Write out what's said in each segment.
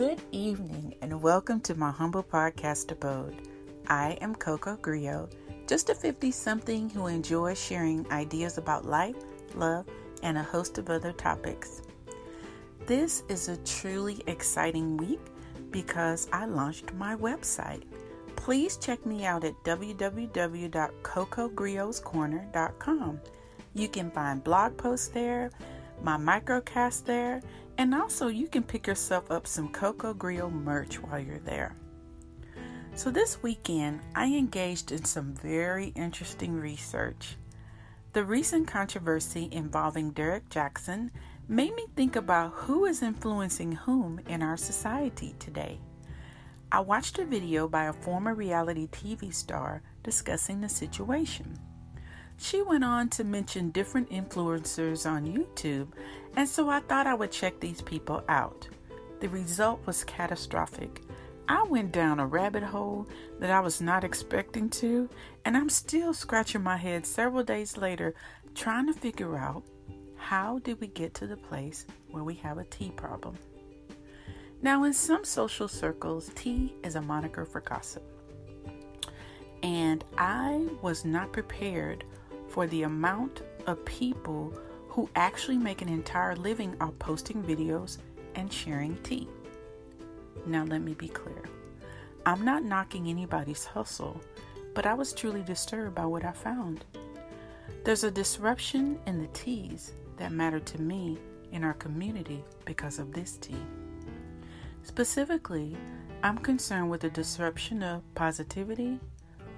Good evening and welcome to my humble podcast abode. I am Coco Griot, just a 50 something who enjoys sharing ideas about life, love, and a host of other topics. This is a truly exciting week because I launched my website. Please check me out at www.cocogriotscorner.com. You can find blog posts there, my microcast there, and also you can pick yourself up some Coco Griot merch while you're there. So this weekend, I engaged in some very interesting research. The recent controversy involving Derek Jackson made me think about who is influencing whom in our society today. I watched a video by a former reality TV star discussing the situation. She went on to mention different influencers on YouTube, and so I thought I would check these people out. The result was catastrophic. I went down a rabbit hole that I was not expecting to, and I'm still scratching my head several days later trying to figure out how did we get to the place where we have a tea problem. Now, in some social circles, tea is a moniker for gossip. And I was not prepared for the amount of people who actually make an entire living off posting videos and sharing tea. Now, let me be clear I'm not knocking anybody's hustle, but I was truly disturbed by what I found. There's a disruption in the teas that matter to me in our community because of this tea. Specifically, I'm concerned with the disruption of positivity,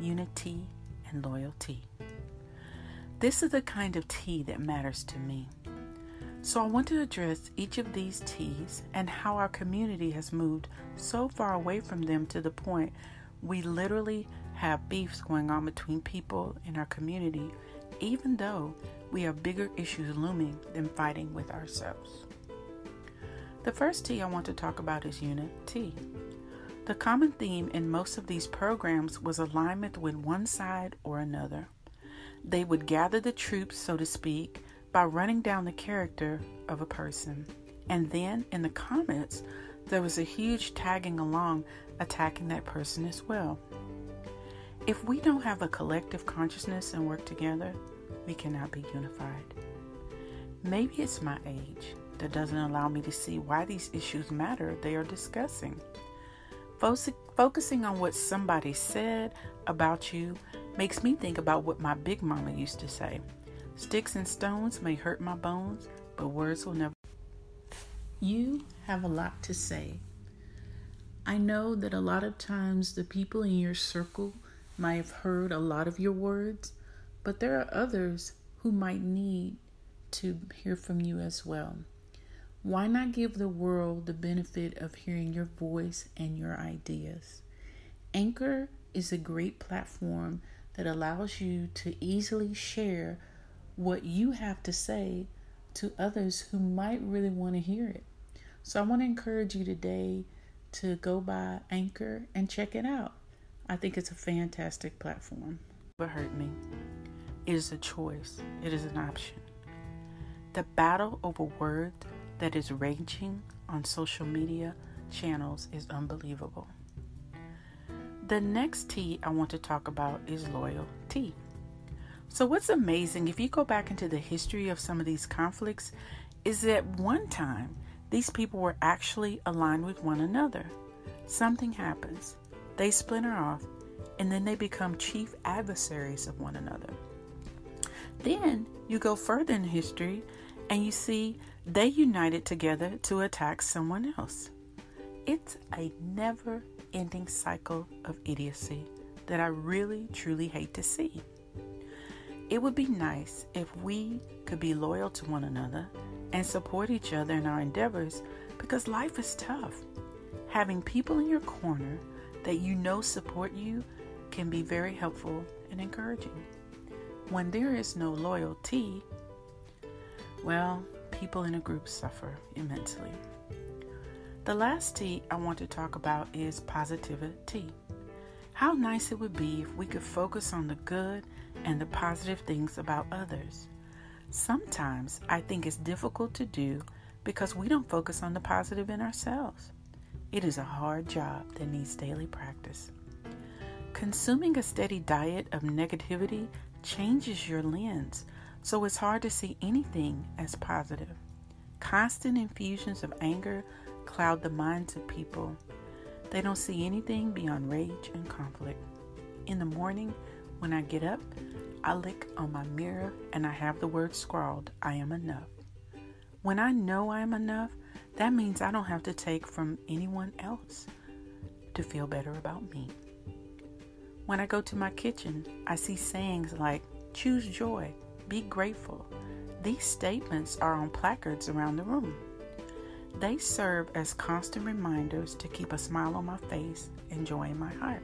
unity, and loyalty. This is the kind of tea that matters to me. So, I want to address each of these teas and how our community has moved so far away from them to the point we literally have beefs going on between people in our community, even though we have bigger issues looming than fighting with ourselves. The first tea I want to talk about is unity. The common theme in most of these programs was alignment with one side or another. They would gather the troops, so to speak, by running down the character of a person. And then in the comments, there was a huge tagging along attacking that person as well. If we don't have a collective consciousness and work together, we cannot be unified. Maybe it's my age that doesn't allow me to see why these issues matter they are discussing. Focusing on what somebody said about you makes me think about what my big mama used to say Sticks and stones may hurt my bones, but words will never. You have a lot to say. I know that a lot of times the people in your circle might have heard a lot of your words, but there are others who might need to hear from you as well. Why not give the world the benefit of hearing your voice and your ideas? Anchor is a great platform that allows you to easily share what you have to say to others who might really want to hear it. So I want to encourage you today to go by Anchor and check it out. I think it's a fantastic platform. But hurt me. It is a choice. It is an option. The battle over words that is raging on social media channels is unbelievable. The next tea I want to talk about is loyalty. So, what's amazing, if you go back into the history of some of these conflicts, is that one time these people were actually aligned with one another. Something happens, they splinter off, and then they become chief adversaries of one another. Then you go further in history and you see they united together to attack someone else. It's a never ending cycle of idiocy that I really truly hate to see. It would be nice if we could be loyal to one another and support each other in our endeavors because life is tough. Having people in your corner that you know support you can be very helpful and encouraging. When there is no loyalty, well, people in a group suffer immensely. The last tea I want to talk about is positivity. How nice it would be if we could focus on the good and the positive things about others. Sometimes I think it's difficult to do because we don't focus on the positive in ourselves. It is a hard job that needs daily practice. Consuming a steady diet of negativity changes your lens, so it's hard to see anything as positive. Constant infusions of anger cloud the minds of people. They don't see anything beyond rage and conflict. In the morning, when I get up, I look on my mirror and I have the word scrawled I am enough. When I know I am enough, that means I don't have to take from anyone else to feel better about me. When I go to my kitchen, I see sayings like, choose joy, be grateful. These statements are on placards around the room. They serve as constant reminders to keep a smile on my face and joy in my heart.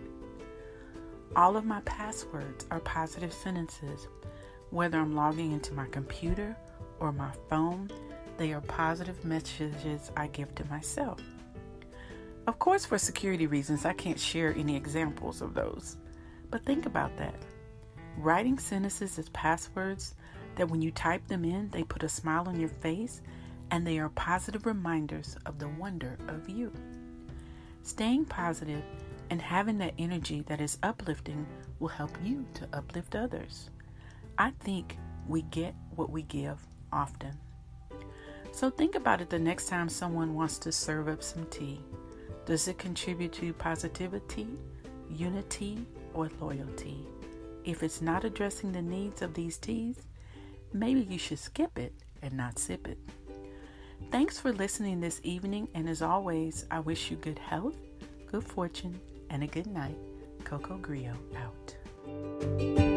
All of my passwords are positive sentences. Whether I'm logging into my computer or my phone, they are positive messages I give to myself. Of course, for security reasons, I can't share any examples of those. But think about that. Writing sentences as passwords that when you type them in, they put a smile on your face and they are positive reminders of the wonder of you. Staying positive and having that energy that is uplifting will help you to uplift others. I think we get what we give often. So think about it the next time someone wants to serve up some tea. Does it contribute to positivity, unity, or loyalty? If it's not addressing the needs of these teas, maybe you should skip it and not sip it. Thanks for listening this evening, and as always, I wish you good health, good fortune, and a good night. Coco Griot out.